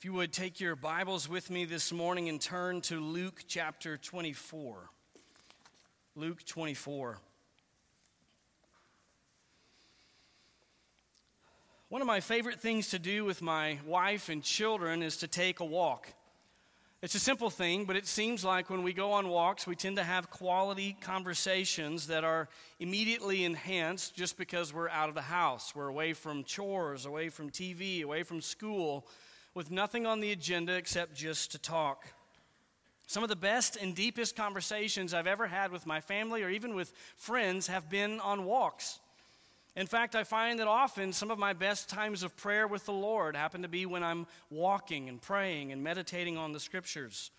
If you would take your Bibles with me this morning and turn to Luke chapter 24. Luke 24. One of my favorite things to do with my wife and children is to take a walk. It's a simple thing, but it seems like when we go on walks, we tend to have quality conversations that are immediately enhanced just because we're out of the house. We're away from chores, away from TV, away from school with nothing on the agenda except just to talk. Some of the best and deepest conversations I've ever had with my family or even with friends have been on walks. In fact, I find that often some of my best times of prayer with the Lord happen to be when I'm walking and praying and meditating on the scriptures.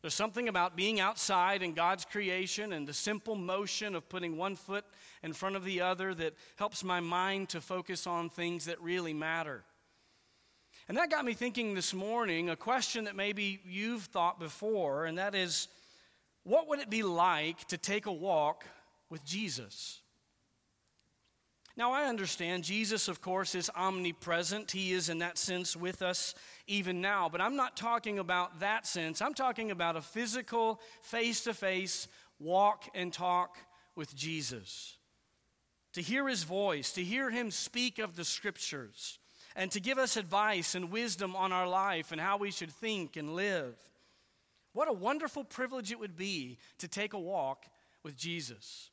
There's something about being outside in God's creation and the simple motion of putting one foot in front of the other that helps my mind to focus on things that really matter. And that got me thinking this morning a question that maybe you've thought before, and that is what would it be like to take a walk with Jesus? Now, I understand Jesus, of course, is omnipresent. He is, in that sense, with us even now. But I'm not talking about that sense. I'm talking about a physical, face to face walk and talk with Jesus. To hear his voice, to hear him speak of the scriptures and to give us advice and wisdom on our life and how we should think and live. What a wonderful privilege it would be to take a walk with Jesus.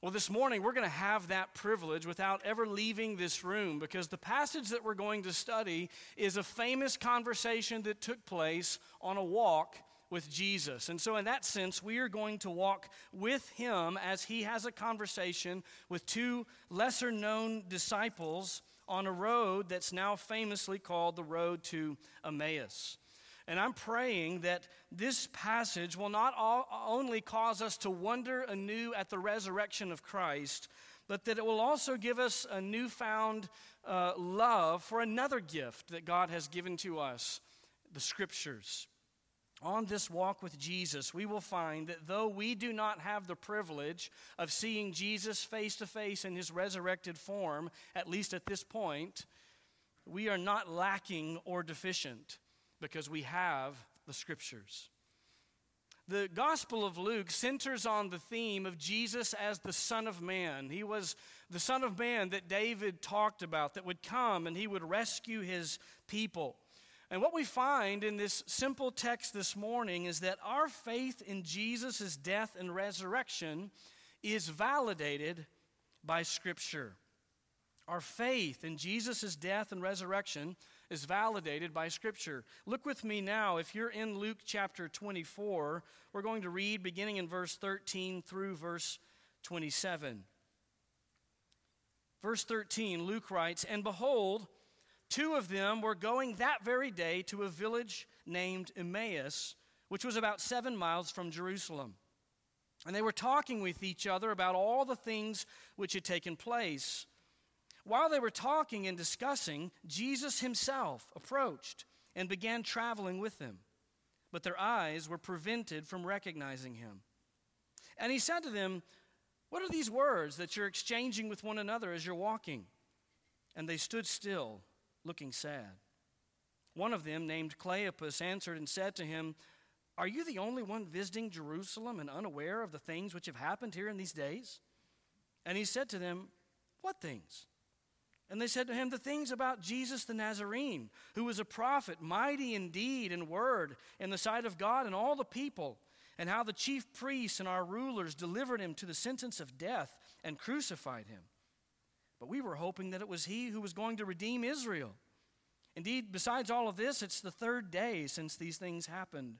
Well, this morning we're going to have that privilege without ever leaving this room because the passage that we're going to study is a famous conversation that took place on a walk with Jesus. And so, in that sense, we are going to walk with him as he has a conversation with two lesser known disciples on a road that's now famously called the road to Emmaus. And I'm praying that this passage will not only cause us to wonder anew at the resurrection of Christ, but that it will also give us a newfound uh, love for another gift that God has given to us the scriptures on this walk with Jesus, we will find that though we do not have the privilege of seeing Jesus face to face in his resurrected form, at least at this point, we are not lacking or deficient because we have the scriptures. The Gospel of Luke centers on the theme of Jesus as the Son of Man. He was the Son of Man that David talked about, that would come and he would rescue his people. And what we find in this simple text this morning is that our faith in Jesus' death and resurrection is validated by Scripture. Our faith in Jesus' death and resurrection is validated by Scripture. Look with me now, if you're in Luke chapter 24, we're going to read beginning in verse 13 through verse 27. Verse 13, Luke writes, And behold, Two of them were going that very day to a village named Emmaus, which was about seven miles from Jerusalem. And they were talking with each other about all the things which had taken place. While they were talking and discussing, Jesus himself approached and began traveling with them. But their eyes were prevented from recognizing him. And he said to them, What are these words that you're exchanging with one another as you're walking? And they stood still looking sad. One of them, named Cleopas, answered and said to him, Are you the only one visiting Jerusalem and unaware of the things which have happened here in these days? And he said to them, What things? And they said to him, The things about Jesus the Nazarene, who was a prophet, mighty in deed and word in the sight of God and all the people, and how the chief priests and our rulers delivered him to the sentence of death and crucified him. But we were hoping that it was he who was going to redeem Israel. Indeed, besides all of this, it's the third day since these things happened.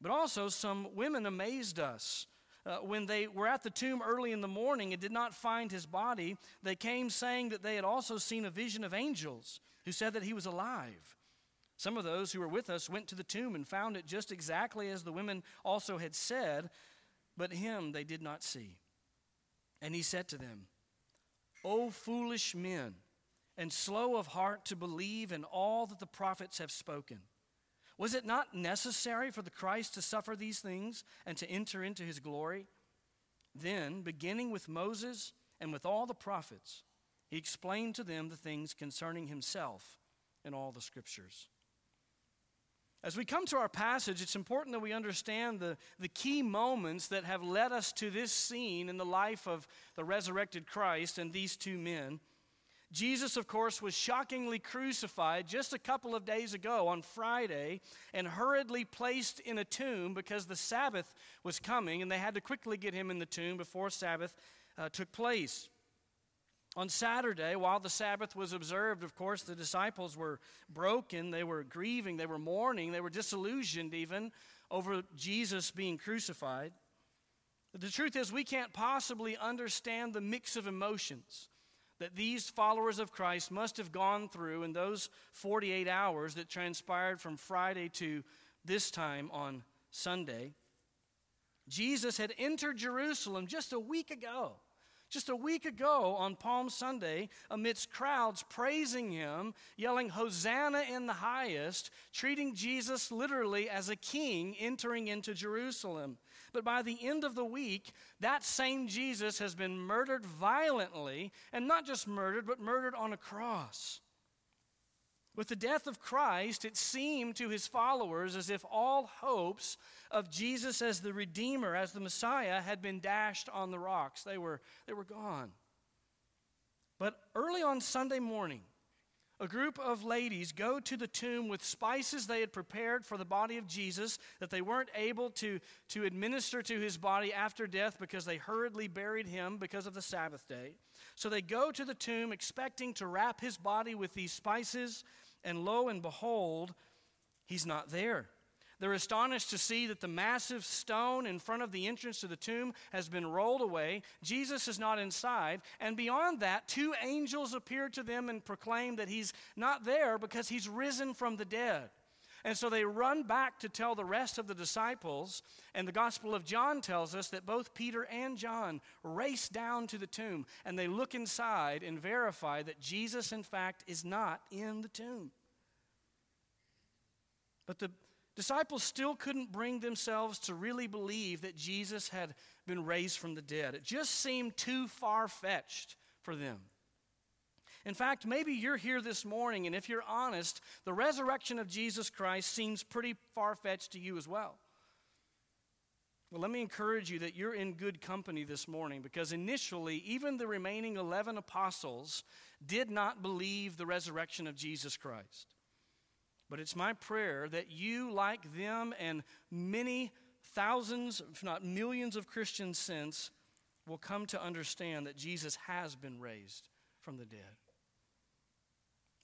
But also, some women amazed us. Uh, when they were at the tomb early in the morning and did not find his body, they came saying that they had also seen a vision of angels who said that he was alive. Some of those who were with us went to the tomb and found it just exactly as the women also had said, but him they did not see. And he said to them, O foolish men, and slow of heart to believe in all that the prophets have spoken. Was it not necessary for the Christ to suffer these things and to enter into his glory? Then, beginning with Moses and with all the prophets, he explained to them the things concerning himself in all the scriptures. As we come to our passage, it's important that we understand the, the key moments that have led us to this scene in the life of the resurrected Christ and these two men. Jesus, of course, was shockingly crucified just a couple of days ago on Friday and hurriedly placed in a tomb because the Sabbath was coming and they had to quickly get him in the tomb before Sabbath uh, took place. On Saturday, while the Sabbath was observed, of course, the disciples were broken. They were grieving. They were mourning. They were disillusioned even over Jesus being crucified. The truth is, we can't possibly understand the mix of emotions that these followers of Christ must have gone through in those 48 hours that transpired from Friday to this time on Sunday. Jesus had entered Jerusalem just a week ago just a week ago on Palm Sunday, amidst crowds praising him, yelling, Hosanna in the highest, treating Jesus literally as a king entering into Jerusalem. But by the end of the week, that same Jesus has been murdered violently, and not just murdered, but murdered on a cross. With the death of Christ, it seemed to his followers as if all hopes of Jesus as the Redeemer, as the Messiah, had been dashed on the rocks. They were, they were gone. But early on Sunday morning, a group of ladies go to the tomb with spices they had prepared for the body of Jesus that they weren't able to, to administer to his body after death because they hurriedly buried him because of the Sabbath day. So they go to the tomb expecting to wrap his body with these spices and lo and behold, he's not there. They're astonished to see that the massive stone in front of the entrance to the tomb has been rolled away. Jesus is not inside. And beyond that, two angels appear to them and proclaim that he's not there because he's risen from the dead. And so they run back to tell the rest of the disciples. And the Gospel of John tells us that both Peter and John race down to the tomb and they look inside and verify that Jesus, in fact, is not in the tomb. But the disciples still couldn't bring themselves to really believe that Jesus had been raised from the dead. It just seemed too far fetched for them. In fact, maybe you're here this morning, and if you're honest, the resurrection of Jesus Christ seems pretty far fetched to you as well. Well, let me encourage you that you're in good company this morning because initially, even the remaining 11 apostles did not believe the resurrection of Jesus Christ. But it's my prayer that you, like them and many thousands, if not millions of Christians since, will come to understand that Jesus has been raised from the dead.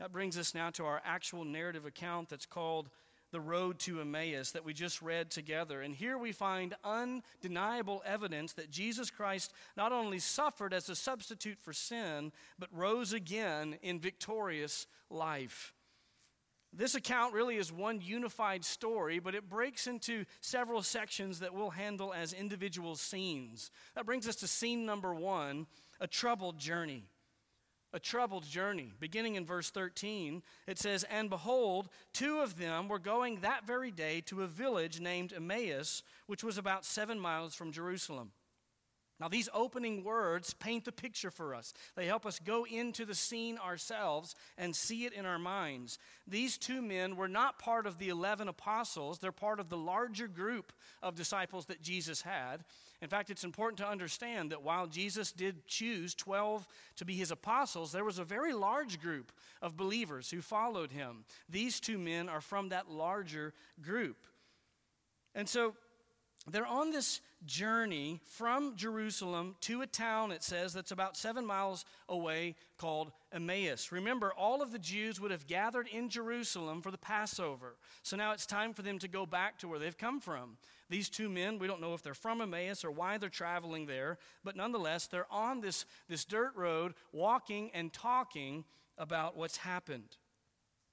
That brings us now to our actual narrative account that's called The Road to Emmaus that we just read together. And here we find undeniable evidence that Jesus Christ not only suffered as a substitute for sin, but rose again in victorious life. This account really is one unified story, but it breaks into several sections that we'll handle as individual scenes. That brings us to scene number one a troubled journey a troubled journey. Beginning in verse 13, it says, And behold, two of them were going that very day to a village named Emmaus, which was about seven miles from Jerusalem. Now, these opening words paint the picture for us. They help us go into the scene ourselves and see it in our minds. These two men were not part of the 11 apostles, they're part of the larger group of disciples that Jesus had. In fact, it's important to understand that while Jesus did choose 12 to be his apostles, there was a very large group of believers who followed him. These two men are from that larger group. And so they're on this journey from Jerusalem to a town, it says, that's about seven miles away called Emmaus. Remember, all of the Jews would have gathered in Jerusalem for the Passover. So now it's time for them to go back to where they've come from. These two men, we don't know if they're from Emmaus or why they're traveling there, but nonetheless, they're on this, this dirt road walking and talking about what's happened.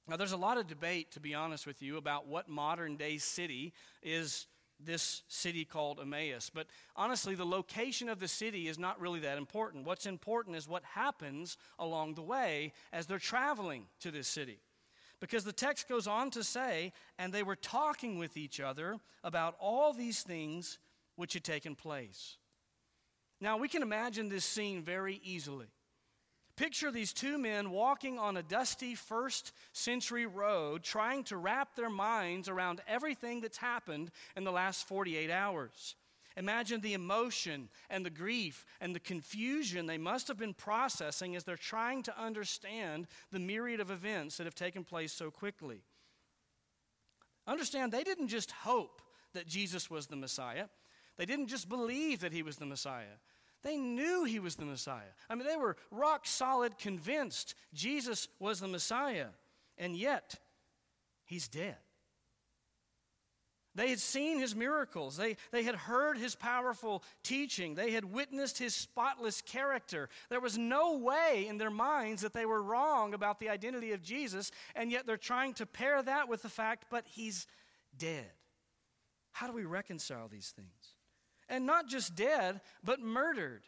Now, there's a lot of debate, to be honest with you, about what modern day city is this city called Emmaus. But honestly, the location of the city is not really that important. What's important is what happens along the way as they're traveling to this city. Because the text goes on to say, and they were talking with each other about all these things which had taken place. Now, we can imagine this scene very easily. Picture these two men walking on a dusty first century road, trying to wrap their minds around everything that's happened in the last 48 hours. Imagine the emotion and the grief and the confusion they must have been processing as they're trying to understand the myriad of events that have taken place so quickly. Understand, they didn't just hope that Jesus was the Messiah, they didn't just believe that he was the Messiah. They knew he was the Messiah. I mean, they were rock solid convinced Jesus was the Messiah, and yet he's dead. They had seen his miracles. They, they had heard his powerful teaching. They had witnessed his spotless character. There was no way in their minds that they were wrong about the identity of Jesus, and yet they're trying to pair that with the fact, but he's dead. How do we reconcile these things? And not just dead, but murdered.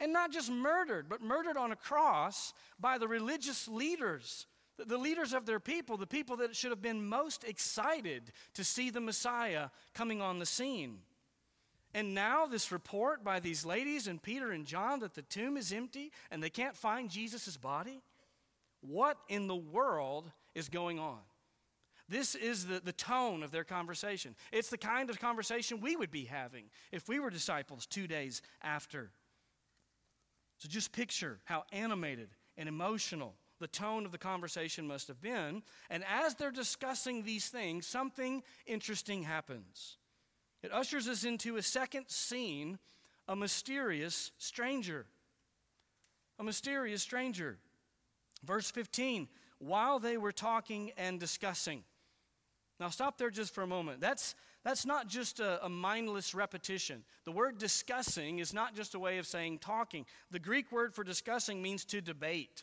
And not just murdered, but murdered on a cross by the religious leaders, the leaders of their people, the people that should have been most excited to see the Messiah coming on the scene. And now, this report by these ladies and Peter and John that the tomb is empty and they can't find Jesus' body? What in the world is going on? This is the, the tone of their conversation. It's the kind of conversation we would be having if we were disciples two days after. So just picture how animated and emotional the tone of the conversation must have been. And as they're discussing these things, something interesting happens. It ushers us into a second scene a mysterious stranger. A mysterious stranger. Verse 15 while they were talking and discussing. Now, stop there just for a moment. That's, that's not just a, a, mindless repetition. The word discussing is not just a way of saying talking. The Greek word for discussing means to debate.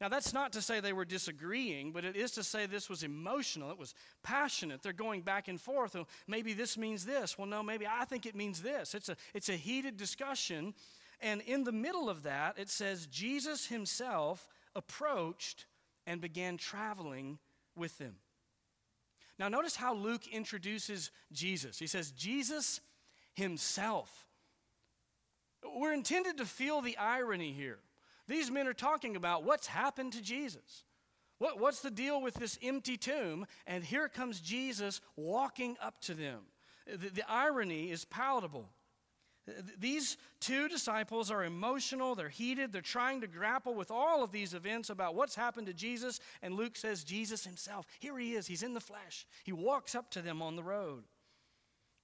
Now, that's not to say they were disagreeing, but it is to say this was emotional. It was passionate. They're going back and forth. Well, maybe this means this. Well, no, maybe I think it means this. It's a, it's a heated discussion. And in the middle of that, it says Jesus himself approached and began traveling with them. Now, notice how Luke introduces Jesus. He says, Jesus himself. We're intended to feel the irony here. These men are talking about what's happened to Jesus. What, what's the deal with this empty tomb? And here comes Jesus walking up to them. The, the irony is palatable. These two disciples are emotional, they're heated, they're trying to grapple with all of these events about what's happened to Jesus. And Luke says, Jesus himself, here he is, he's in the flesh. He walks up to them on the road.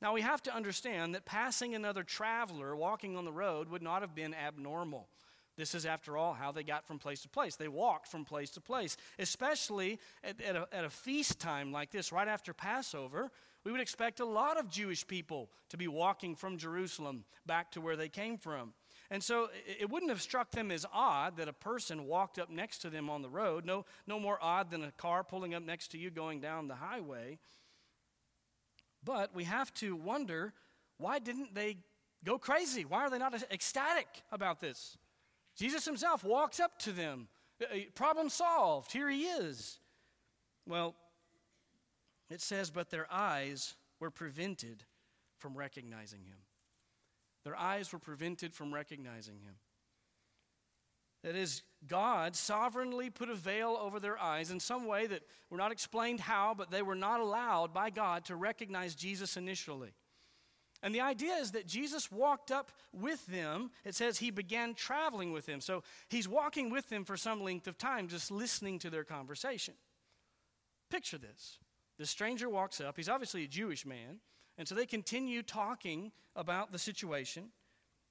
Now we have to understand that passing another traveler walking on the road would not have been abnormal. This is, after all, how they got from place to place. They walked from place to place, especially at, at, a, at a feast time like this, right after Passover we would expect a lot of Jewish people to be walking from Jerusalem back to where they came from. And so it wouldn't have struck them as odd that a person walked up next to them on the road. No, no more odd than a car pulling up next to you going down the highway. But we have to wonder why didn't they go crazy? Why are they not ecstatic about this? Jesus himself walks up to them. Uh, problem solved. Here he is. Well, it says, But their eyes were prevented from recognizing him. Their eyes were prevented from recognizing him. That is, God sovereignly put a veil over their eyes in some way that we're not explained how, but they were not allowed by God to recognize Jesus initially. And the idea is that Jesus walked up with them. It says he began traveling with them. So he's walking with them for some length of time, just listening to their conversation. Picture this the stranger walks up. He's obviously a Jewish man. And so they continue talking about the situation,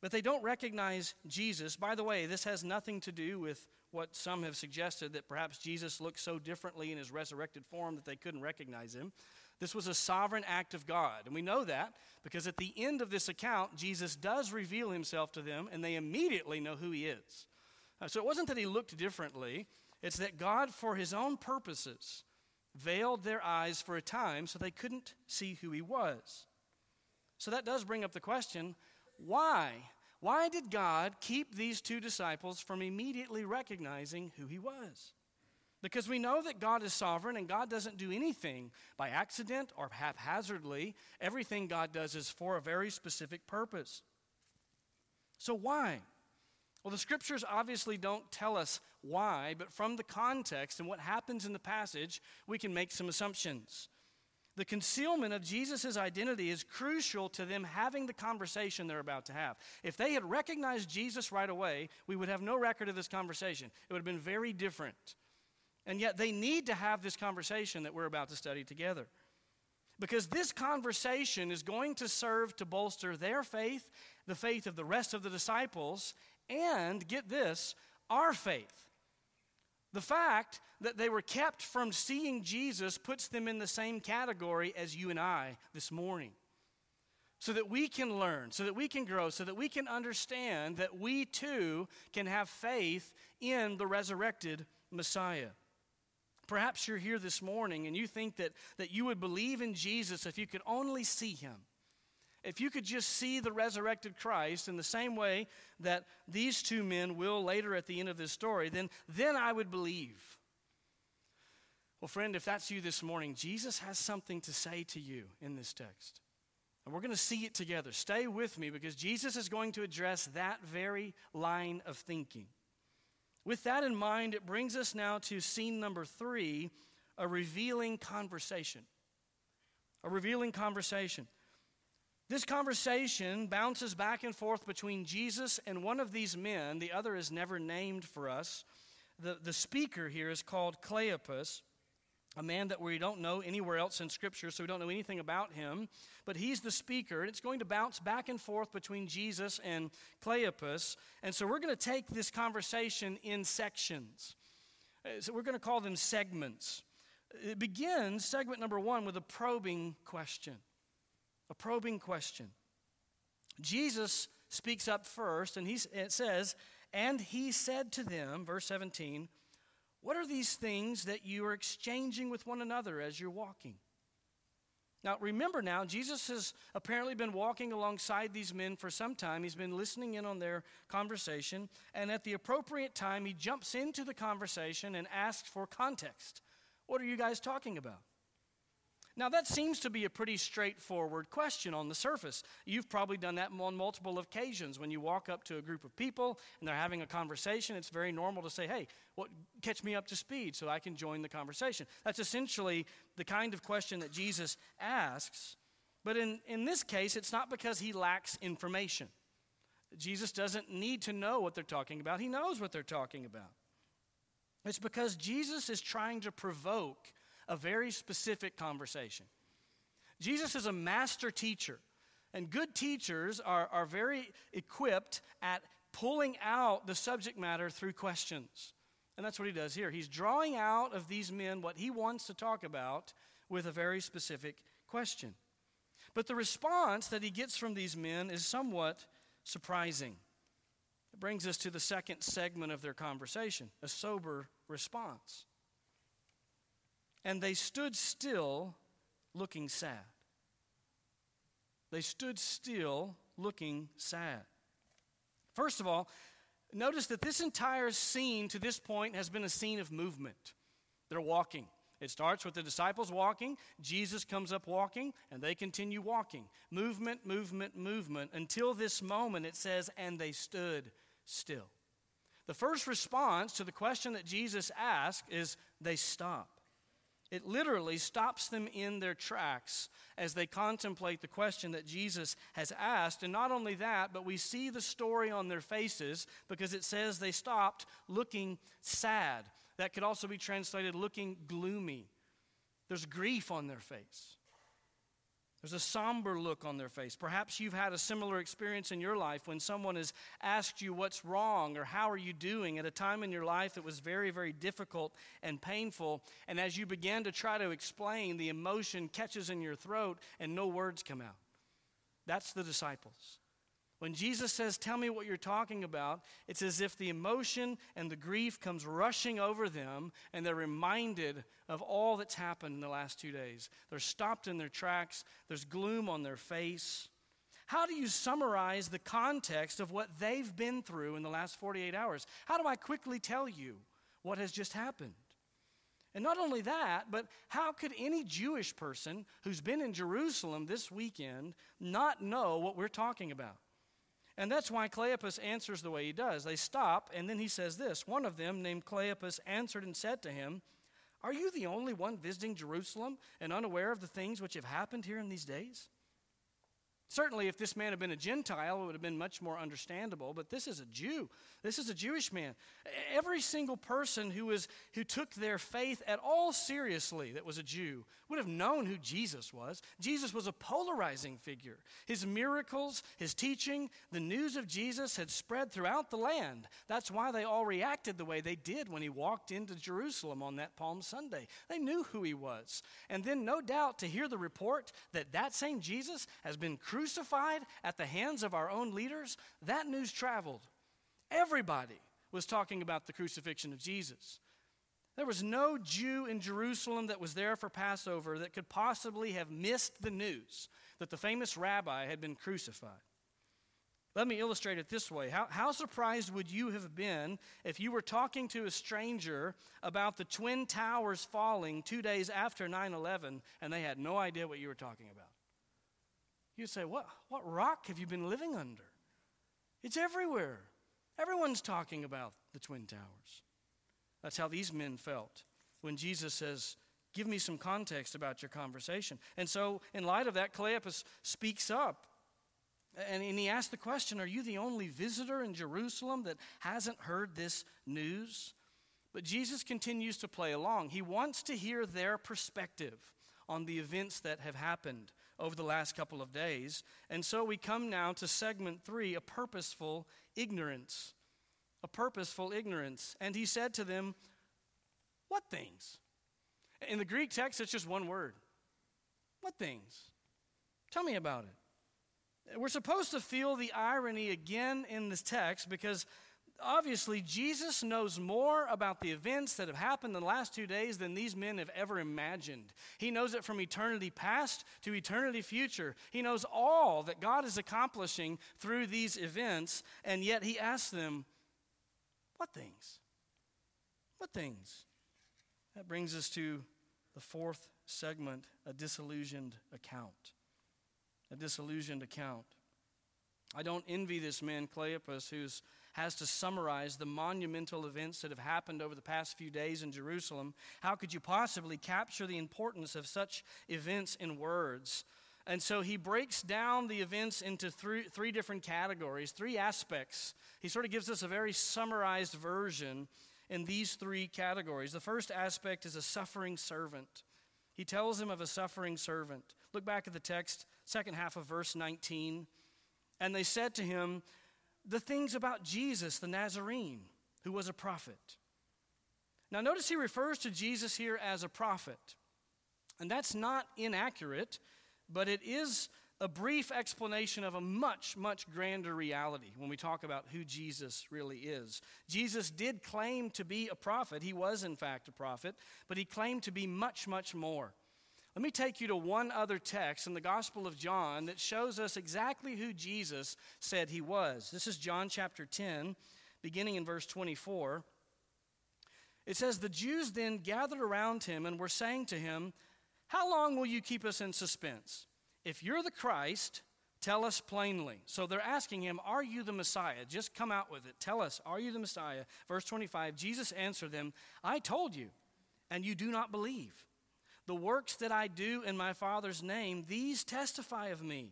but they don't recognize Jesus. By the way, this has nothing to do with what some have suggested that perhaps Jesus looked so differently in his resurrected form that they couldn't recognize him. This was a sovereign act of God. And we know that because at the end of this account, Jesus does reveal himself to them, and they immediately know who he is. Uh, so it wasn't that he looked differently, it's that God, for his own purposes, veiled their eyes for a time so they couldn't see who he was. So that does bring up the question why? Why did God keep these two disciples from immediately recognizing who he was? Because we know that God is sovereign and God doesn't do anything by accident or haphazardly. Everything God does is for a very specific purpose. So, why? Well, the scriptures obviously don't tell us why, but from the context and what happens in the passage, we can make some assumptions. The concealment of Jesus' identity is crucial to them having the conversation they're about to have. If they had recognized Jesus right away, we would have no record of this conversation. It would have been very different. And yet they need to have this conversation that we're about to study together. Because this conversation is going to serve to bolster their faith, the faith of the rest of the disciples, and get this, our faith. The fact that they were kept from seeing Jesus puts them in the same category as you and I this morning. So that we can learn, so that we can grow, so that we can understand that we too can have faith in the resurrected Messiah. Perhaps you're here this morning and you think that, that you would believe in Jesus if you could only see him. If you could just see the resurrected Christ in the same way that these two men will later at the end of this story, then, then I would believe. Well, friend, if that's you this morning, Jesus has something to say to you in this text. And we're going to see it together. Stay with me because Jesus is going to address that very line of thinking. With that in mind, it brings us now to scene number three a revealing conversation. A revealing conversation. This conversation bounces back and forth between Jesus and one of these men. The other is never named for us. The, the speaker here is called Cleopas, a man that we don't know anywhere else in Scripture, so we don't know anything about him. But he's the speaker, and it's going to bounce back and forth between Jesus and Cleopas. And so we're going to take this conversation in sections. Uh, so we're going to call them segments. It begins, segment number one, with a probing question a probing question. Jesus speaks up first, and he, it says, And he said to them, verse 17, What are these things that you are exchanging with one another as you're walking? Now, remember now, Jesus has apparently been walking alongside these men for some time. He's been listening in on their conversation, and at the appropriate time, he jumps into the conversation and asks for context. What are you guys talking about? Now, that seems to be a pretty straightforward question on the surface. You've probably done that on multiple occasions. When you walk up to a group of people and they're having a conversation, it's very normal to say, Hey, what, catch me up to speed so I can join the conversation. That's essentially the kind of question that Jesus asks. But in, in this case, it's not because he lacks information. Jesus doesn't need to know what they're talking about, he knows what they're talking about. It's because Jesus is trying to provoke a very specific conversation. Jesus is a master teacher, and good teachers are, are very equipped at pulling out the subject matter through questions. And that's what he does here. He's drawing out of these men what he wants to talk about with a very specific question. But the response that he gets from these men is somewhat surprising. It brings us to the second segment of their conversation a sober response and they stood still looking sad. They stood still looking sad. First of all, notice that this entire scene to this point has been a scene of movement. They're walking. It starts with the disciples walking, Jesus comes up walking, and they continue walking. Movement, movement, movement, until this moment it says, and they stood still. The first response to the question that Jesus asked is, they stop. It literally stops them in their tracks as they contemplate the question that Jesus has asked. And not only that, but we see the story on their faces because it says they stopped looking sad. That could also be translated looking gloomy. There's grief on their face. There's a somber look on their face. Perhaps you've had a similar experience in your life when someone has asked you what's wrong or how are you doing at a time in your life that was very, very difficult and painful. And as you begin to try to explain, the emotion catches in your throat and no words come out. That's the disciples. When Jesus says, Tell me what you're talking about, it's as if the emotion and the grief comes rushing over them and they're reminded of all that's happened in the last two days. They're stopped in their tracks, there's gloom on their face. How do you summarize the context of what they've been through in the last 48 hours? How do I quickly tell you what has just happened? And not only that, but how could any Jewish person who's been in Jerusalem this weekend not know what we're talking about? And that's why Cleopas answers the way he does. They stop, and then he says this One of them, named Cleopas, answered and said to him, Are you the only one visiting Jerusalem and unaware of the things which have happened here in these days? Certainly, if this man had been a Gentile, it would have been much more understandable, but this is a Jew. This is a Jewish man. Every single person who, was, who took their faith at all seriously that was a Jew would have known who Jesus was. Jesus was a polarizing figure. His miracles, his teaching, the news of Jesus had spread throughout the land. That's why they all reacted the way they did when he walked into Jerusalem on that Palm Sunday. They knew who he was. And then, no doubt, to hear the report that that same Jesus has been crucified crucified at the hands of our own leaders, that news traveled. Everybody was talking about the crucifixion of Jesus. There was no Jew in Jerusalem that was there for Passover that could possibly have missed the news that the famous rabbi had been crucified. Let me illustrate it this way. How, how surprised would you have been if you were talking to a stranger about the Twin Towers falling two days after 9 11 and they had no idea what you were talking about? You'd say, what, what rock have you been living under? It's everywhere. Everyone's talking about the Twin Towers. That's how these men felt when Jesus says, Give me some context about your conversation. And so, in light of that, Cleopas speaks up and, and he asks the question Are you the only visitor in Jerusalem that hasn't heard this news? But Jesus continues to play along. He wants to hear their perspective on the events that have happened over the last couple of days. And so we come now to segment three a purposeful ignorance. A purposeful ignorance. And he said to them, What things? In the Greek text, it's just one word. What things? Tell me about it. We're supposed to feel the irony again in this text because obviously, Jesus knows more about the events that have happened in the last two days than these men have ever imagined. He knows it from eternity past to eternity future. He knows all that God is accomplishing through these events, and yet he asks them, What things? What things? That brings us to the fourth segment a disillusioned account. A disillusioned account. I don't envy this man, Cleopas, who's has to summarize the monumental events that have happened over the past few days in Jerusalem, how could you possibly capture the importance of such events in words? And so he breaks down the events into three, three different categories, three aspects. He sort of gives us a very summarized version in these three categories. The first aspect is a suffering servant. He tells him of a suffering servant. Look back at the text, second half of verse 19. And they said to him, the things about Jesus, the Nazarene, who was a prophet. Now, notice he refers to Jesus here as a prophet. And that's not inaccurate, but it is a brief explanation of a much, much grander reality when we talk about who Jesus really is. Jesus did claim to be a prophet. He was, in fact, a prophet, but he claimed to be much, much more. Let me take you to one other text in the Gospel of John that shows us exactly who Jesus said he was. This is John chapter 10, beginning in verse 24. It says, The Jews then gathered around him and were saying to him, How long will you keep us in suspense? If you're the Christ, tell us plainly. So they're asking him, Are you the Messiah? Just come out with it. Tell us, Are you the Messiah? Verse 25 Jesus answered them, I told you, and you do not believe. The works that I do in my Father's name, these testify of me.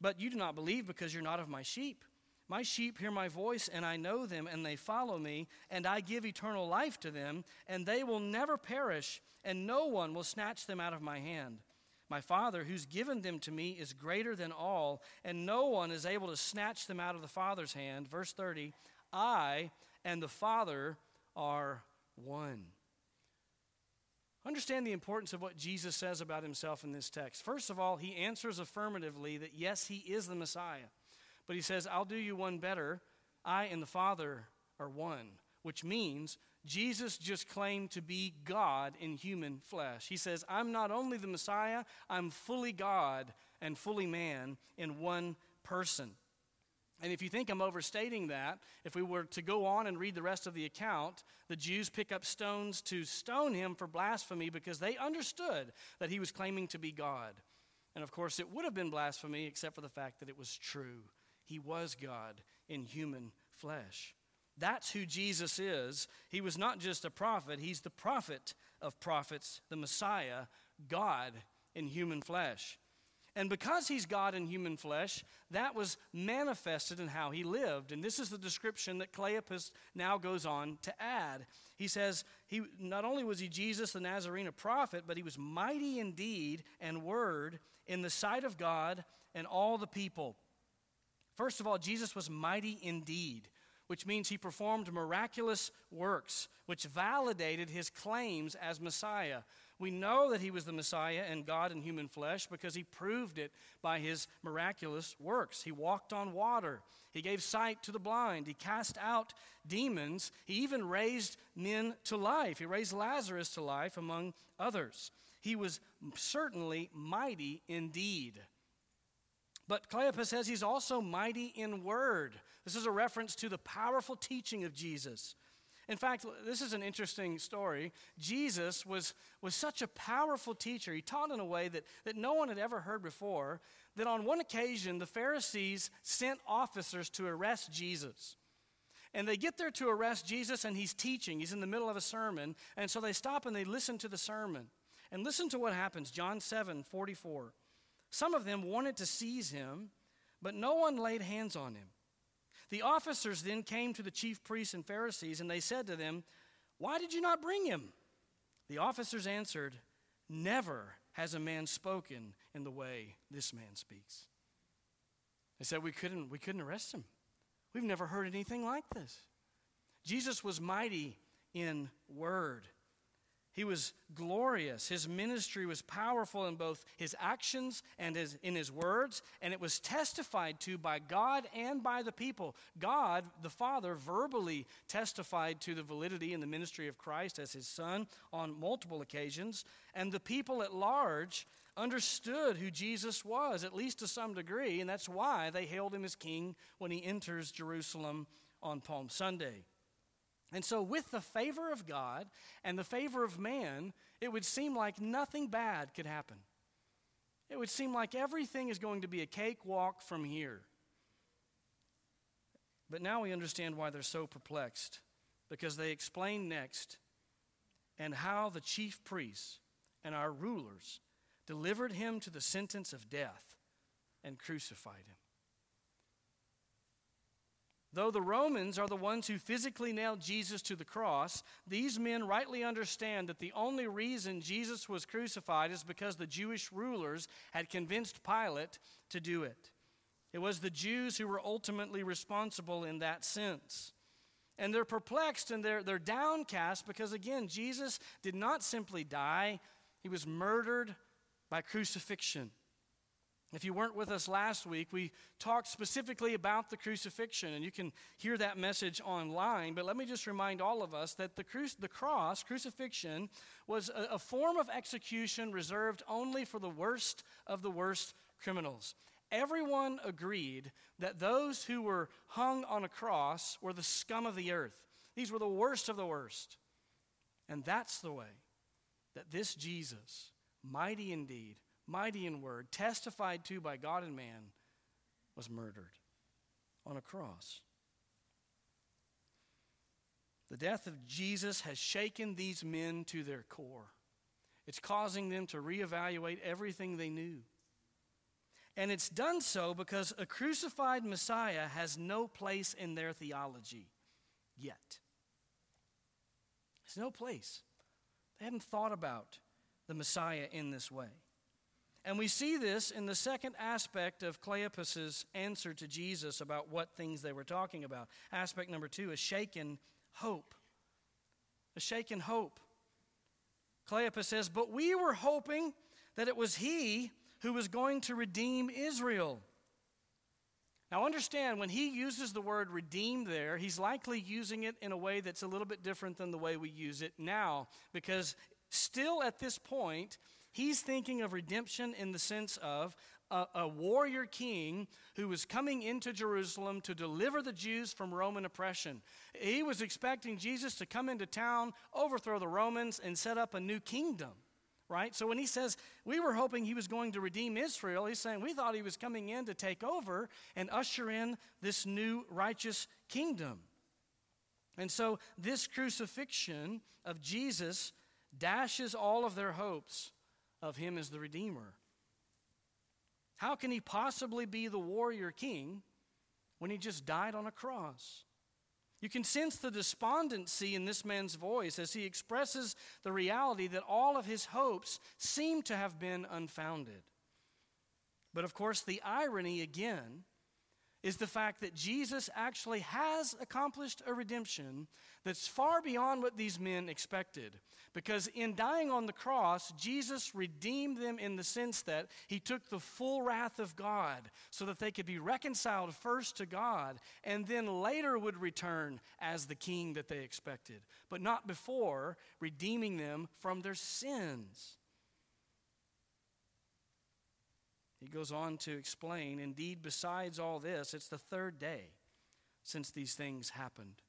But you do not believe because you're not of my sheep. My sheep hear my voice, and I know them, and they follow me, and I give eternal life to them, and they will never perish, and no one will snatch them out of my hand. My Father, who's given them to me, is greater than all, and no one is able to snatch them out of the Father's hand. Verse 30 I and the Father are one. Understand the importance of what Jesus says about himself in this text. First of all, he answers affirmatively that yes, he is the Messiah. But he says, I'll do you one better. I and the Father are one, which means Jesus just claimed to be God in human flesh. He says, I'm not only the Messiah, I'm fully God and fully man in one person. And if you think I'm overstating that, if we were to go on and read the rest of the account, the Jews pick up stones to stone him for blasphemy because they understood that he was claiming to be God. And of course, it would have been blasphemy except for the fact that it was true. he was God in human flesh. That's who Jesus is. He was not just a prophet, he's the prophet of prophets, the Messiah, God in human flesh. And because he's God in human flesh, that was manifested in how he lived. And this is the description that Cleopas now goes on to add. He says, he, not only was he Jesus the Nazarene, a prophet, but he was mighty in deed and word in the sight of God and all the people. First of all, Jesus was mighty indeed which means he performed miraculous works, which validated his claims as Messiah. We know that he was the Messiah and God in human flesh because he proved it by his miraculous works. He walked on water, he gave sight to the blind, he cast out demons, he even raised men to life. He raised Lazarus to life, among others. He was certainly mighty indeed. But Cleopas says he's also mighty in word. This is a reference to the powerful teaching of Jesus. In fact, this is an interesting story. Jesus was, was such a powerful teacher. He taught in a way that, that no one had ever heard before, that on one occasion, the Pharisees sent officers to arrest Jesus. And they get there to arrest Jesus, and he's teaching. He's in the middle of a sermon. And so they stop and they listen to the sermon. And listen to what happens John 7 44. Some of them wanted to seize him, but no one laid hands on him. The officers then came to the chief priests and Pharisees, and they said to them, Why did you not bring him? The officers answered, Never has a man spoken in the way this man speaks. They said, We couldn't, we couldn't arrest him. We've never heard anything like this. Jesus was mighty in word. He was glorious. His ministry was powerful in both his actions and his, in his words, and it was testified to by God and by the people. God, the Father, verbally testified to the validity and the ministry of Christ as his Son on multiple occasions, and the people at large understood who Jesus was, at least to some degree, and that's why they hailed him as king when he enters Jerusalem on Palm Sunday. And so, with the favor of God and the favor of man, it would seem like nothing bad could happen. It would seem like everything is going to be a cakewalk from here. But now we understand why they're so perplexed, because they explain next and how the chief priests and our rulers delivered him to the sentence of death and crucified him. Though the Romans are the ones who physically nailed Jesus to the cross, these men rightly understand that the only reason Jesus was crucified is because the Jewish rulers had convinced Pilate to do it. It was the Jews who were ultimately responsible in that sense. And they're perplexed and they're, they're downcast because, again, Jesus did not simply die, he was murdered by crucifixion. If you weren't with us last week, we talked specifically about the crucifixion, and you can hear that message online. But let me just remind all of us that the, cru- the cross, crucifixion, was a, a form of execution reserved only for the worst of the worst criminals. Everyone agreed that those who were hung on a cross were the scum of the earth. These were the worst of the worst. And that's the way that this Jesus, mighty indeed, mighty in word, testified to by God and man, was murdered on a cross. The death of Jesus has shaken these men to their core. It's causing them to reevaluate everything they knew. And it's done so because a crucified Messiah has no place in their theology yet. There's no place. They haven't thought about the Messiah in this way. And we see this in the second aspect of Cleopas's answer to Jesus about what things they were talking about. Aspect number two, a shaken hope. A shaken hope. Cleopas says, But we were hoping that it was he who was going to redeem Israel. Now, understand, when he uses the word redeem there, he's likely using it in a way that's a little bit different than the way we use it now, because still at this point, He's thinking of redemption in the sense of a, a, warrior king who was coming into Jerusalem to deliver the Jews from Roman oppression. He was expecting Jesus to come into town, overthrow the Romans, and set up a new kingdom right? So when he says, we were hoping he was going to redeem Israel, he's saying, we thought he was coming in to take over and usher in this new righteous kingdom. And so this crucifixion of Jesus dashes all of their hopes of him as the Redeemer. How can he possibly be the warrior king when he just died on a cross? You can sense the despondency in this man's voice as he expresses the reality that all of his hopes seem to have been unfounded. But of course, the irony again is the fact that Jesus actually has accomplished a redemption that's far beyond what these men expected. Because in dying on the cross, Jesus redeemed them in the sense that he took the full wrath of God so that they could be reconciled first to God and then later would return as the king that they expected, but not before redeeming them from their sins. He goes on to explain indeed, besides all this, it's the third day since these things happened.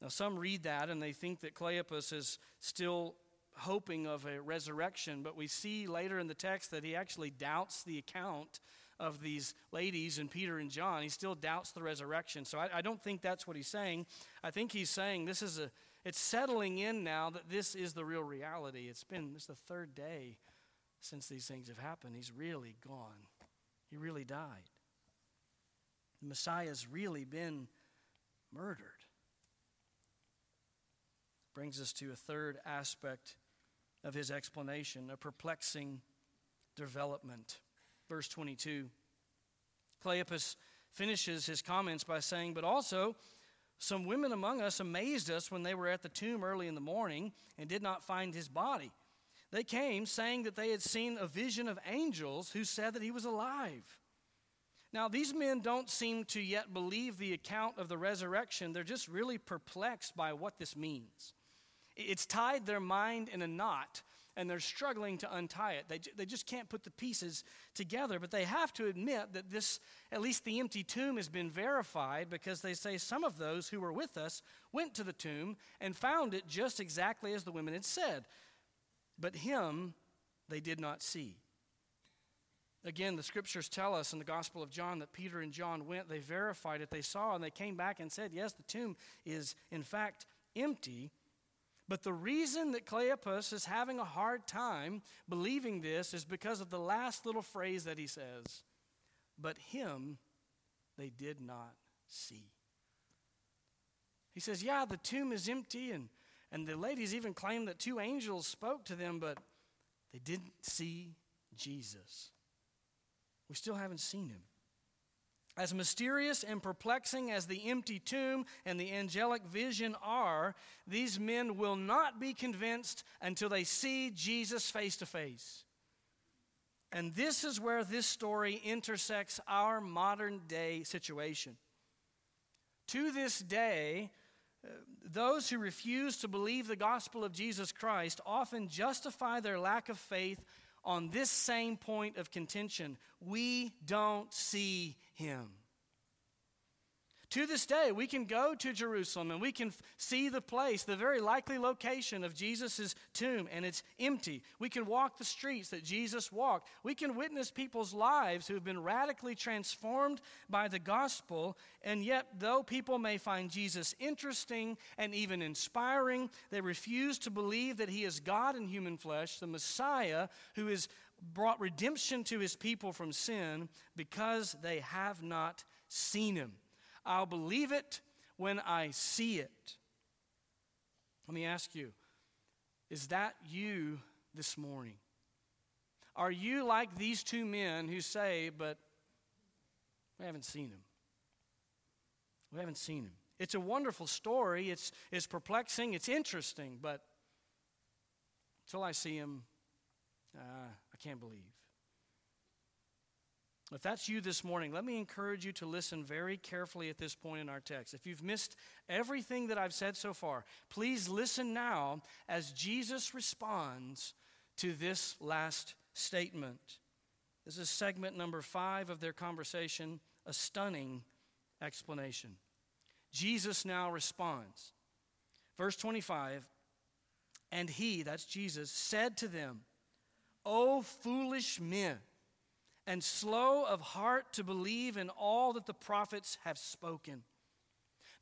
Now, some read that and they think that Cleopas is still hoping of a resurrection, but we see later in the text that he actually doubts the account of these ladies and Peter and John. He still doubts the resurrection. So I, I don't think that's what he's saying. I think he's saying this is a, it's settling in now that this is the real reality. It's been, this the third day since these things have happened. He's really gone. He really died. The Messiah's really been murdered. Brings us to a third aspect of his explanation, a perplexing development. Verse 22. Cleopas finishes his comments by saying, But also, some women among us amazed us when they were at the tomb early in the morning and did not find his body. They came saying that they had seen a vision of angels who said that he was alive. Now, these men don't seem to yet believe the account of the resurrection. They're just really perplexed by what this means. It's tied their mind in a knot, and they're struggling to untie it. They, they just can't put the pieces together, but they have to admit that this, at least the empty tomb, has been verified because they say some of those who were with us went to the tomb and found it just exactly as the women had said. But him they did not see. Again, the scriptures tell us in the Gospel of John that Peter and John went, they verified it, they saw, and they came back and said, Yes, the tomb is in fact empty. But the reason that Cleopas is having a hard time believing this is because of the last little phrase that he says, But him they did not see. He says, Yeah, the tomb is empty, and and the ladies even claim that two angels spoke to them, but they didn't see Jesus. We still haven't seen him. As mysterious and perplexing as the empty tomb and the angelic vision are, these men will not be convinced until they see Jesus face to face. And this is where this story intersects our modern day situation. To this day, those who refuse to believe the gospel of Jesus Christ often justify their lack of faith on this same point of contention. We don't see him. To this day, we can go to Jerusalem and we can see the place, the very likely location of Jesus' tomb, and it's empty. We can walk the streets that Jesus walked. We can witness people's lives who have been radically transformed by the gospel, and yet, though people may find Jesus interesting and even inspiring, they refuse to believe that he is God in human flesh, the Messiah who has brought redemption to his people from sin because they have not seen him. I'll believe it when I see it. Let me ask you is that you this morning? Are you like these two men who say, but we haven't seen him? We haven't seen him. It's a wonderful story. It's, it's perplexing. It's interesting, but until I see him, uh, I can't believe. If that's you this morning, let me encourage you to listen very carefully at this point in our text. If you've missed everything that I've said so far, please listen now as Jesus responds to this last statement. This is segment number five of their conversation, a stunning explanation. Jesus now responds. Verse 25, and he, that's Jesus, said to them, O foolish men, and slow of heart to believe in all that the prophets have spoken.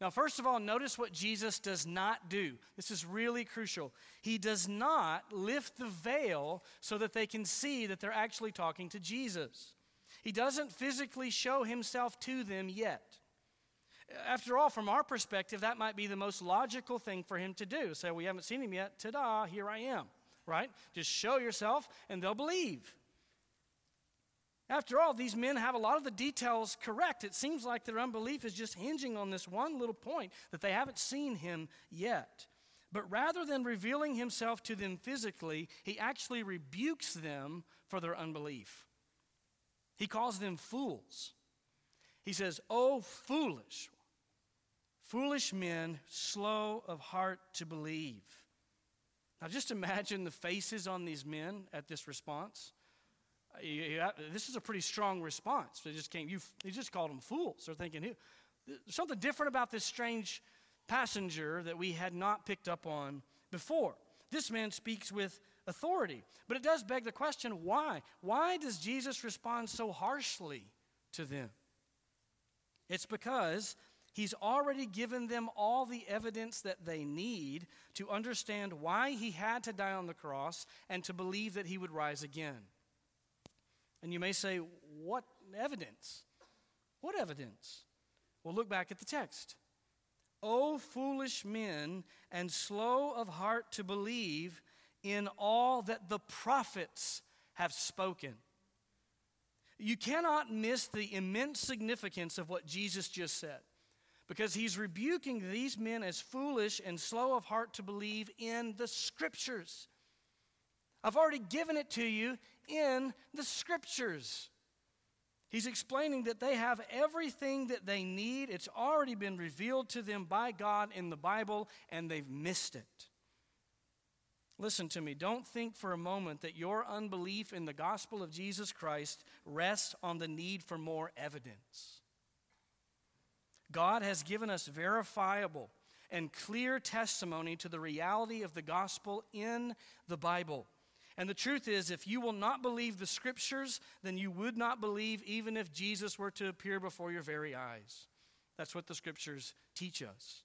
Now, first of all, notice what Jesus does not do. This is really crucial. He does not lift the veil so that they can see that they're actually talking to Jesus. He doesn't physically show himself to them yet. After all, from our perspective, that might be the most logical thing for him to do. Say, we haven't seen him yet. Ta da, here I am. Right? Just show yourself and they'll believe. After all, these men have a lot of the details correct. It seems like their unbelief is just hinging on this one little point that they haven't seen him yet. But rather than revealing himself to them physically, he actually rebukes them for their unbelief. He calls them fools. He says, Oh, foolish, foolish men, slow of heart to believe. Now, just imagine the faces on these men at this response. This is a pretty strong response. They just came, you, he just called them fools. They're thinking, there's something different about this strange passenger that we had not picked up on before. This man speaks with authority. But it does beg the question why? Why does Jesus respond so harshly to them? It's because he's already given them all the evidence that they need to understand why he had to die on the cross and to believe that he would rise again. And you may say, What evidence? What evidence? Well, look back at the text. O foolish men, and slow of heart to believe in all that the prophets have spoken. You cannot miss the immense significance of what Jesus just said because he's rebuking these men as foolish and slow of heart to believe in the scriptures. I've already given it to you in the scriptures. He's explaining that they have everything that they need. It's already been revealed to them by God in the Bible, and they've missed it. Listen to me. Don't think for a moment that your unbelief in the gospel of Jesus Christ rests on the need for more evidence. God has given us verifiable and clear testimony to the reality of the gospel in the Bible. And the truth is, if you will not believe the scriptures, then you would not believe even if Jesus were to appear before your very eyes. That's what the scriptures teach us.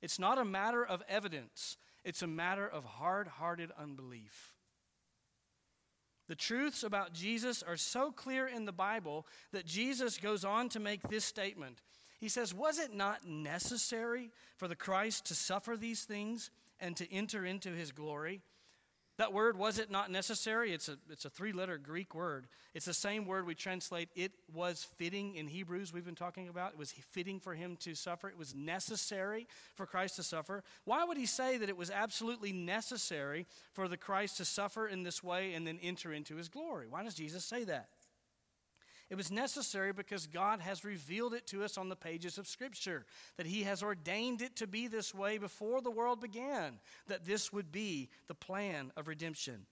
It's not a matter of evidence, it's a matter of hard hearted unbelief. The truths about Jesus are so clear in the Bible that Jesus goes on to make this statement. He says, Was it not necessary for the Christ to suffer these things and to enter into his glory? That word, was it not necessary? It's a, it's a three letter Greek word. It's the same word we translate, it was fitting in Hebrews, we've been talking about. It was fitting for him to suffer. It was necessary for Christ to suffer. Why would he say that it was absolutely necessary for the Christ to suffer in this way and then enter into his glory? Why does Jesus say that? It was necessary because God has revealed it to us on the pages of Scripture, that He has ordained it to be this way before the world began, that this would be the plan of redemption.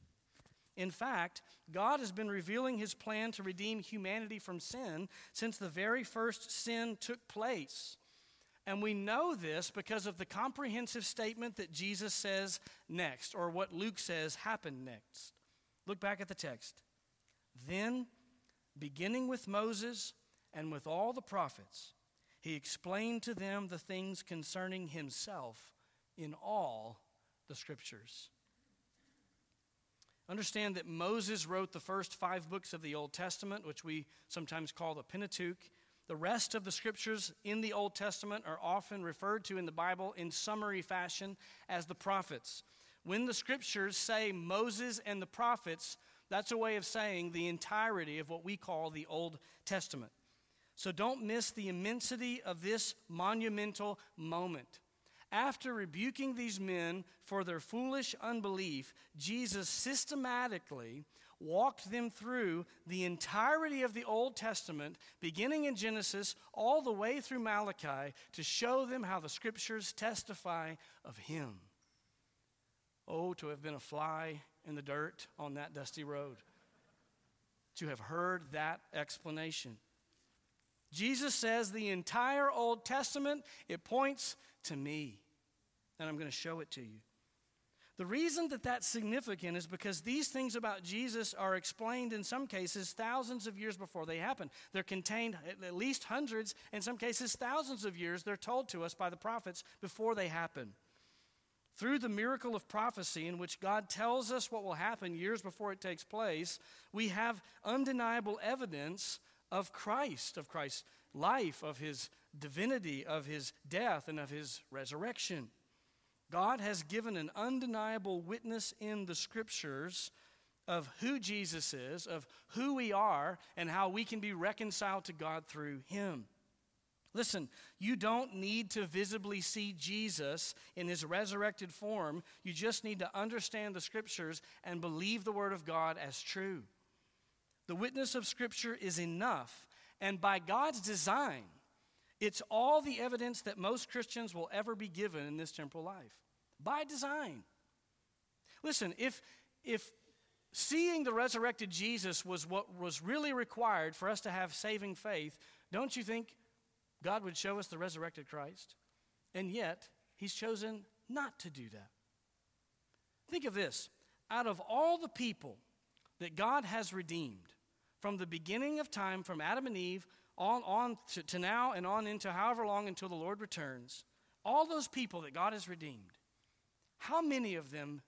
In fact, God has been revealing His plan to redeem humanity from sin since the very first sin took place. And we know this because of the comprehensive statement that Jesus says next, or what Luke says happened next. Look back at the text. Then beginning with Moses and with all the prophets, he explained to them the things concerning himself in all the scriptures. Understand that Moses wrote the first five books of the Old Testament, which we sometimes call the Pentateuch. The rest of the scriptures in the Old Testament are often referred to in the Bible in summary fashion as the prophets. When the scriptures say Moses and the prophets, that's a way of saying the entirety of what we call the Old Testament. So don't miss the immensity of this monumental moment. After rebuking these men for their foolish unbelief, Jesus systematically walked them through the entirety of the Old Testament, beginning in Genesis all the way through Malachi, to show them how the scriptures testify of Him. Oh, to have been a fly in the dirt on that dusty road. To have heard that explanation. Jesus says the entire Old Testament, it points to me. And I'm going to show it to you. The reason that that's significant is because these things about Jesus are explained in some cases thousands of years before they happen. They're contained at least hundreds, in some cases thousands of years, they're told to us by the prophets before they happen. Through the miracle of prophecy, in which God tells us what will happen years before it takes place, we have undeniable evidence of Christ, of Christ's life, of his divinity, of his death, and of his resurrection. God has given an undeniable witness in the scriptures of who Jesus is, of who we are, and how we can be reconciled to God through him. Listen, you don't need to visibly see Jesus in his resurrected form. You just need to understand the scriptures and believe the word of God as true. The witness of scripture is enough, and by God's design, it's all the evidence that most Christians will ever be given in this temporal life by design. Listen, if, if seeing the resurrected Jesus was what was really required for us to have saving faith, don't you think God would show us the resurrected Christ? And yet, He's chosen not to do that. Think of this out of all the people that God has redeemed, from the beginning of time, from Adam and Eve on, on to, to now and on into however long until the Lord returns, all those people that God has redeemed, how many of them,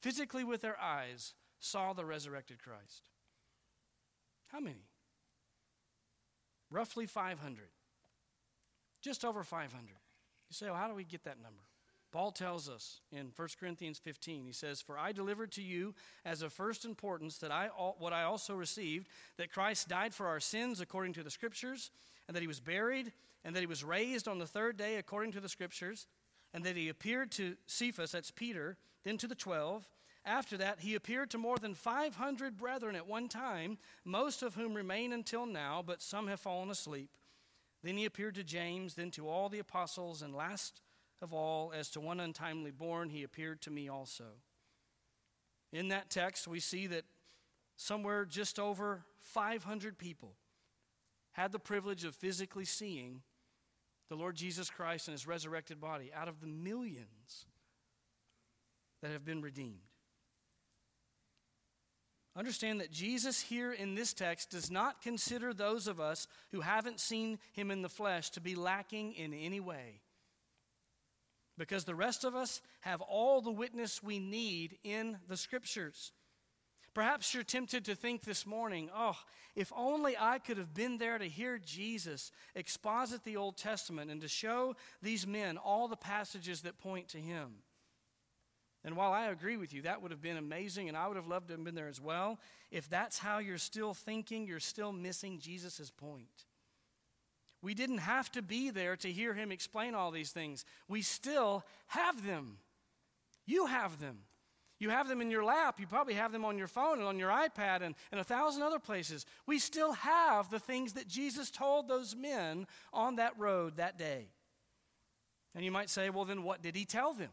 physically with their eyes, saw the resurrected Christ? How many? Roughly 500. Just over 500. You say, well, how do we get that number? Paul tells us in 1 Corinthians 15, he says, For I delivered to you as of first importance that I, what I also received, that Christ died for our sins according to the Scriptures, and that he was buried, and that he was raised on the third day according to the Scriptures, and that he appeared to Cephas, that's Peter, then to the twelve. After that, he appeared to more than 500 brethren at one time, most of whom remain until now, but some have fallen asleep. Then he appeared to James, then to all the apostles, and last of all, as to one untimely born, he appeared to me also. In that text, we see that somewhere just over 500 people had the privilege of physically seeing the Lord Jesus Christ and his resurrected body out of the millions that have been redeemed. Understand that Jesus here in this text does not consider those of us who haven't seen him in the flesh to be lacking in any way. Because the rest of us have all the witness we need in the scriptures. Perhaps you're tempted to think this morning, oh, if only I could have been there to hear Jesus exposit the Old Testament and to show these men all the passages that point to him. And while I agree with you, that would have been amazing, and I would have loved to have been there as well. If that's how you're still thinking, you're still missing Jesus' point. We didn't have to be there to hear him explain all these things. We still have them. You have them. You have them in your lap. You probably have them on your phone and on your iPad and, and a thousand other places. We still have the things that Jesus told those men on that road that day. And you might say, well, then what did he tell them?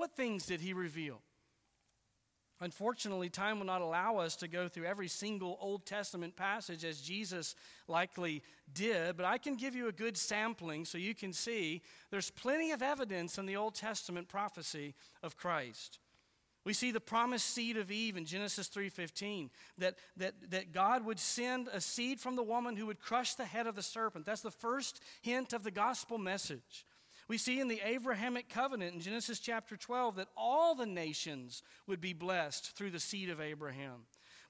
What things did he reveal? Unfortunately, time will not allow us to go through every single Old Testament passage as Jesus likely did, but I can give you a good sampling so you can see there's plenty of evidence in the Old Testament prophecy of Christ. We see the promised seed of Eve in Genesis 3:15 that, that, that God would send a seed from the woman who would crush the head of the serpent. That's the first hint of the gospel message. We see in the Abrahamic covenant in Genesis chapter 12 that all the nations would be blessed through the seed of Abraham.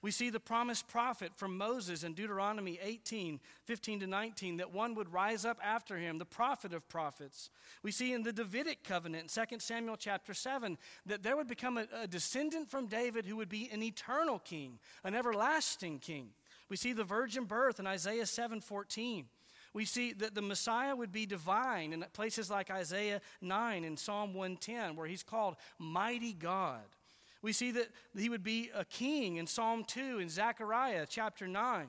We see the promised prophet from Moses in Deuteronomy 18, 15 to 19, that one would rise up after him, the prophet of prophets. We see in the Davidic covenant in 2 Samuel chapter 7 that there would become a, a descendant from David who would be an eternal king, an everlasting king. We see the virgin birth in Isaiah 7 14. We see that the Messiah would be divine in places like Isaiah 9 and Psalm 110, where he's called Mighty God. We see that he would be a king in Psalm 2 and Zechariah chapter 9.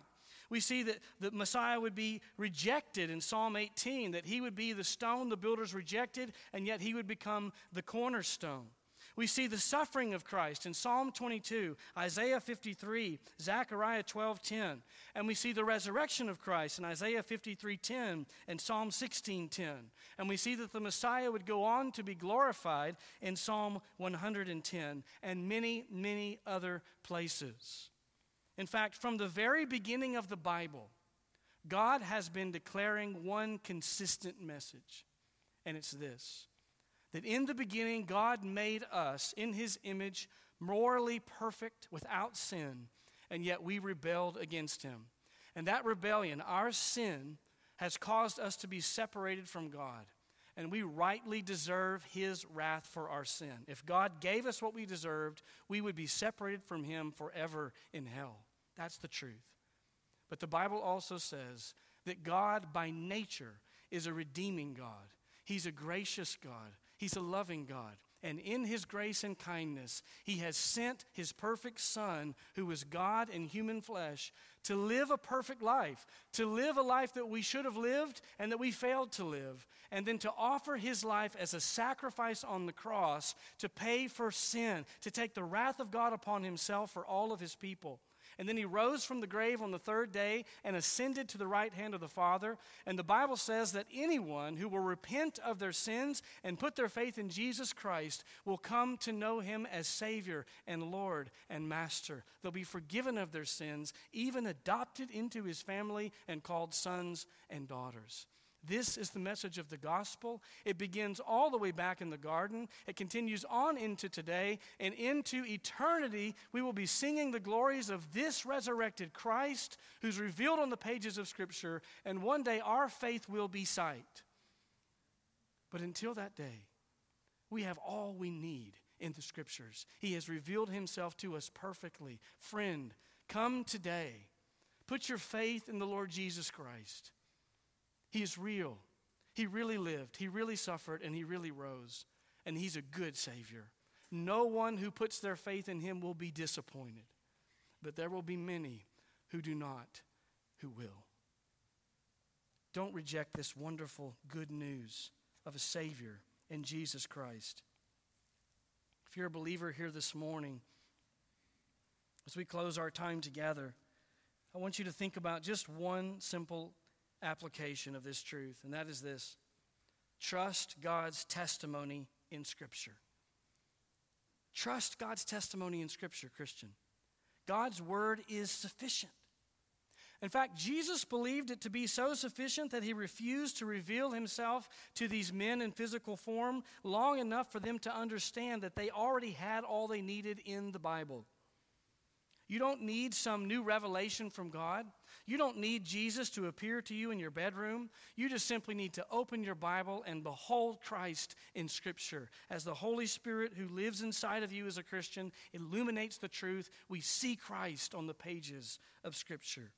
We see that the Messiah would be rejected in Psalm 18, that he would be the stone the builders rejected, and yet he would become the cornerstone. We see the suffering of Christ in Psalm 22, Isaiah 53, Zechariah 12:10, and we see the resurrection of Christ in Isaiah 53:10 and Psalm 16:10. And we see that the Messiah would go on to be glorified in Psalm 110 and many, many other places. In fact, from the very beginning of the Bible, God has been declaring one consistent message, and it's this that in the beginning, God made us in his image, morally perfect, without sin, and yet we rebelled against him. And that rebellion, our sin, has caused us to be separated from God. And we rightly deserve his wrath for our sin. If God gave us what we deserved, we would be separated from him forever in hell. That's the truth. But the Bible also says that God, by nature, is a redeeming God. He's a gracious God. He's a loving God. And in his grace and kindness, he has sent his perfect Son, who was God in human flesh, to live a perfect life, to live a life that we should have lived and that we failed to live, and then to offer his life as a sacrifice on the cross to pay for sin, to take the wrath of God upon himself for all of his people. And then he rose from the grave on the third day and ascended to the right hand of the Father. And the Bible says that anyone who will repent of their sins and put their faith in Jesus Christ will come to know him as Savior and Lord and Master. They'll be forgiven of their sins, even adopted into his family and called sons and daughters. This is the message of the gospel. It begins all the way back in the garden. It continues on into today and into eternity. We will be singing the glories of this resurrected Christ who's revealed on the pages of Scripture, and one day our faith will be sight. But until that day, we have all we need in the Scriptures. He has revealed Himself to us perfectly. Friend, come today. Put your faith in the Lord Jesus Christ. He is real. He really lived, He really suffered, and He really rose. And He's a good Savior. No one who puts their faith in Him will be disappointed, but there will be many who do not, who will. Don't reject this wonderful good news of a Savior in Jesus Christ. If you're a believer here this morning, as we close our time together, I want you to think about just one simple application of this truth, and that is this trust God's testimony in Scripture. Trust God's testimony in Scripture, Christian. God's word is sufficient. In fact, Jesus believed it to be so sufficient that he refused to reveal himself to these men in physical form long enough for them to understand that they already had all they needed in the Bible. You don't need some new revelation from God. You don't need Jesus to appear to you in your bedroom. You just simply need to open your Bible and behold Christ in Scripture. As the Holy Spirit who lives inside of you as a Christian illuminates the truth, we see Christ on the pages of Scripture.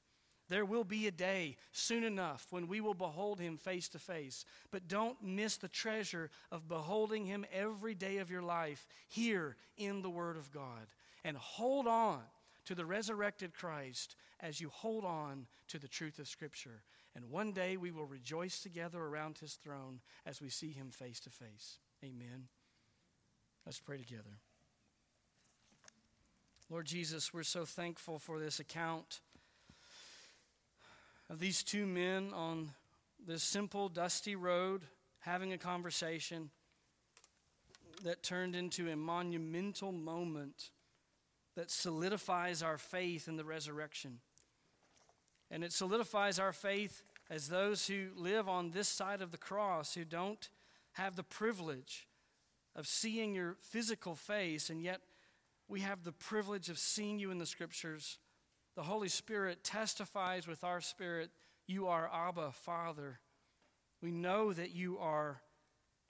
There will be a day soon enough when we will behold him face to face. But don't miss the treasure of beholding him every day of your life here in the Word of God. And hold on to the resurrected Christ as you hold on to the truth of Scripture. And one day we will rejoice together around his throne as we see him face to face. Amen. Let's pray together. Lord Jesus, we're so thankful for this account of these two men on this simple, dusty road having a conversation that turned into a monumental moment that solidifies our faith in the resurrection. And it solidifies our faith as those who live on this side of the cross, who don't have the privilege of seeing your physical face, and yet we have the privilege of seeing you in the scriptures. The Holy Spirit testifies with our spirit, You are Abba, Father. We know that you are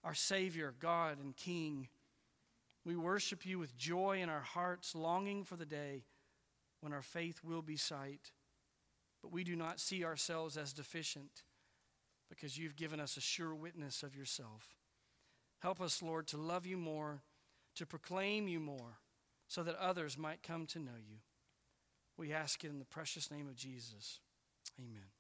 our Savior, God, and King. We worship you with joy in our hearts, longing for the day when our faith will be sight. But we do not see ourselves as deficient because you've given us a sure witness of yourself. Help us, Lord, to love you more, to proclaim you more, so that others might come to know you. We ask it in the precious name of Jesus. Amen.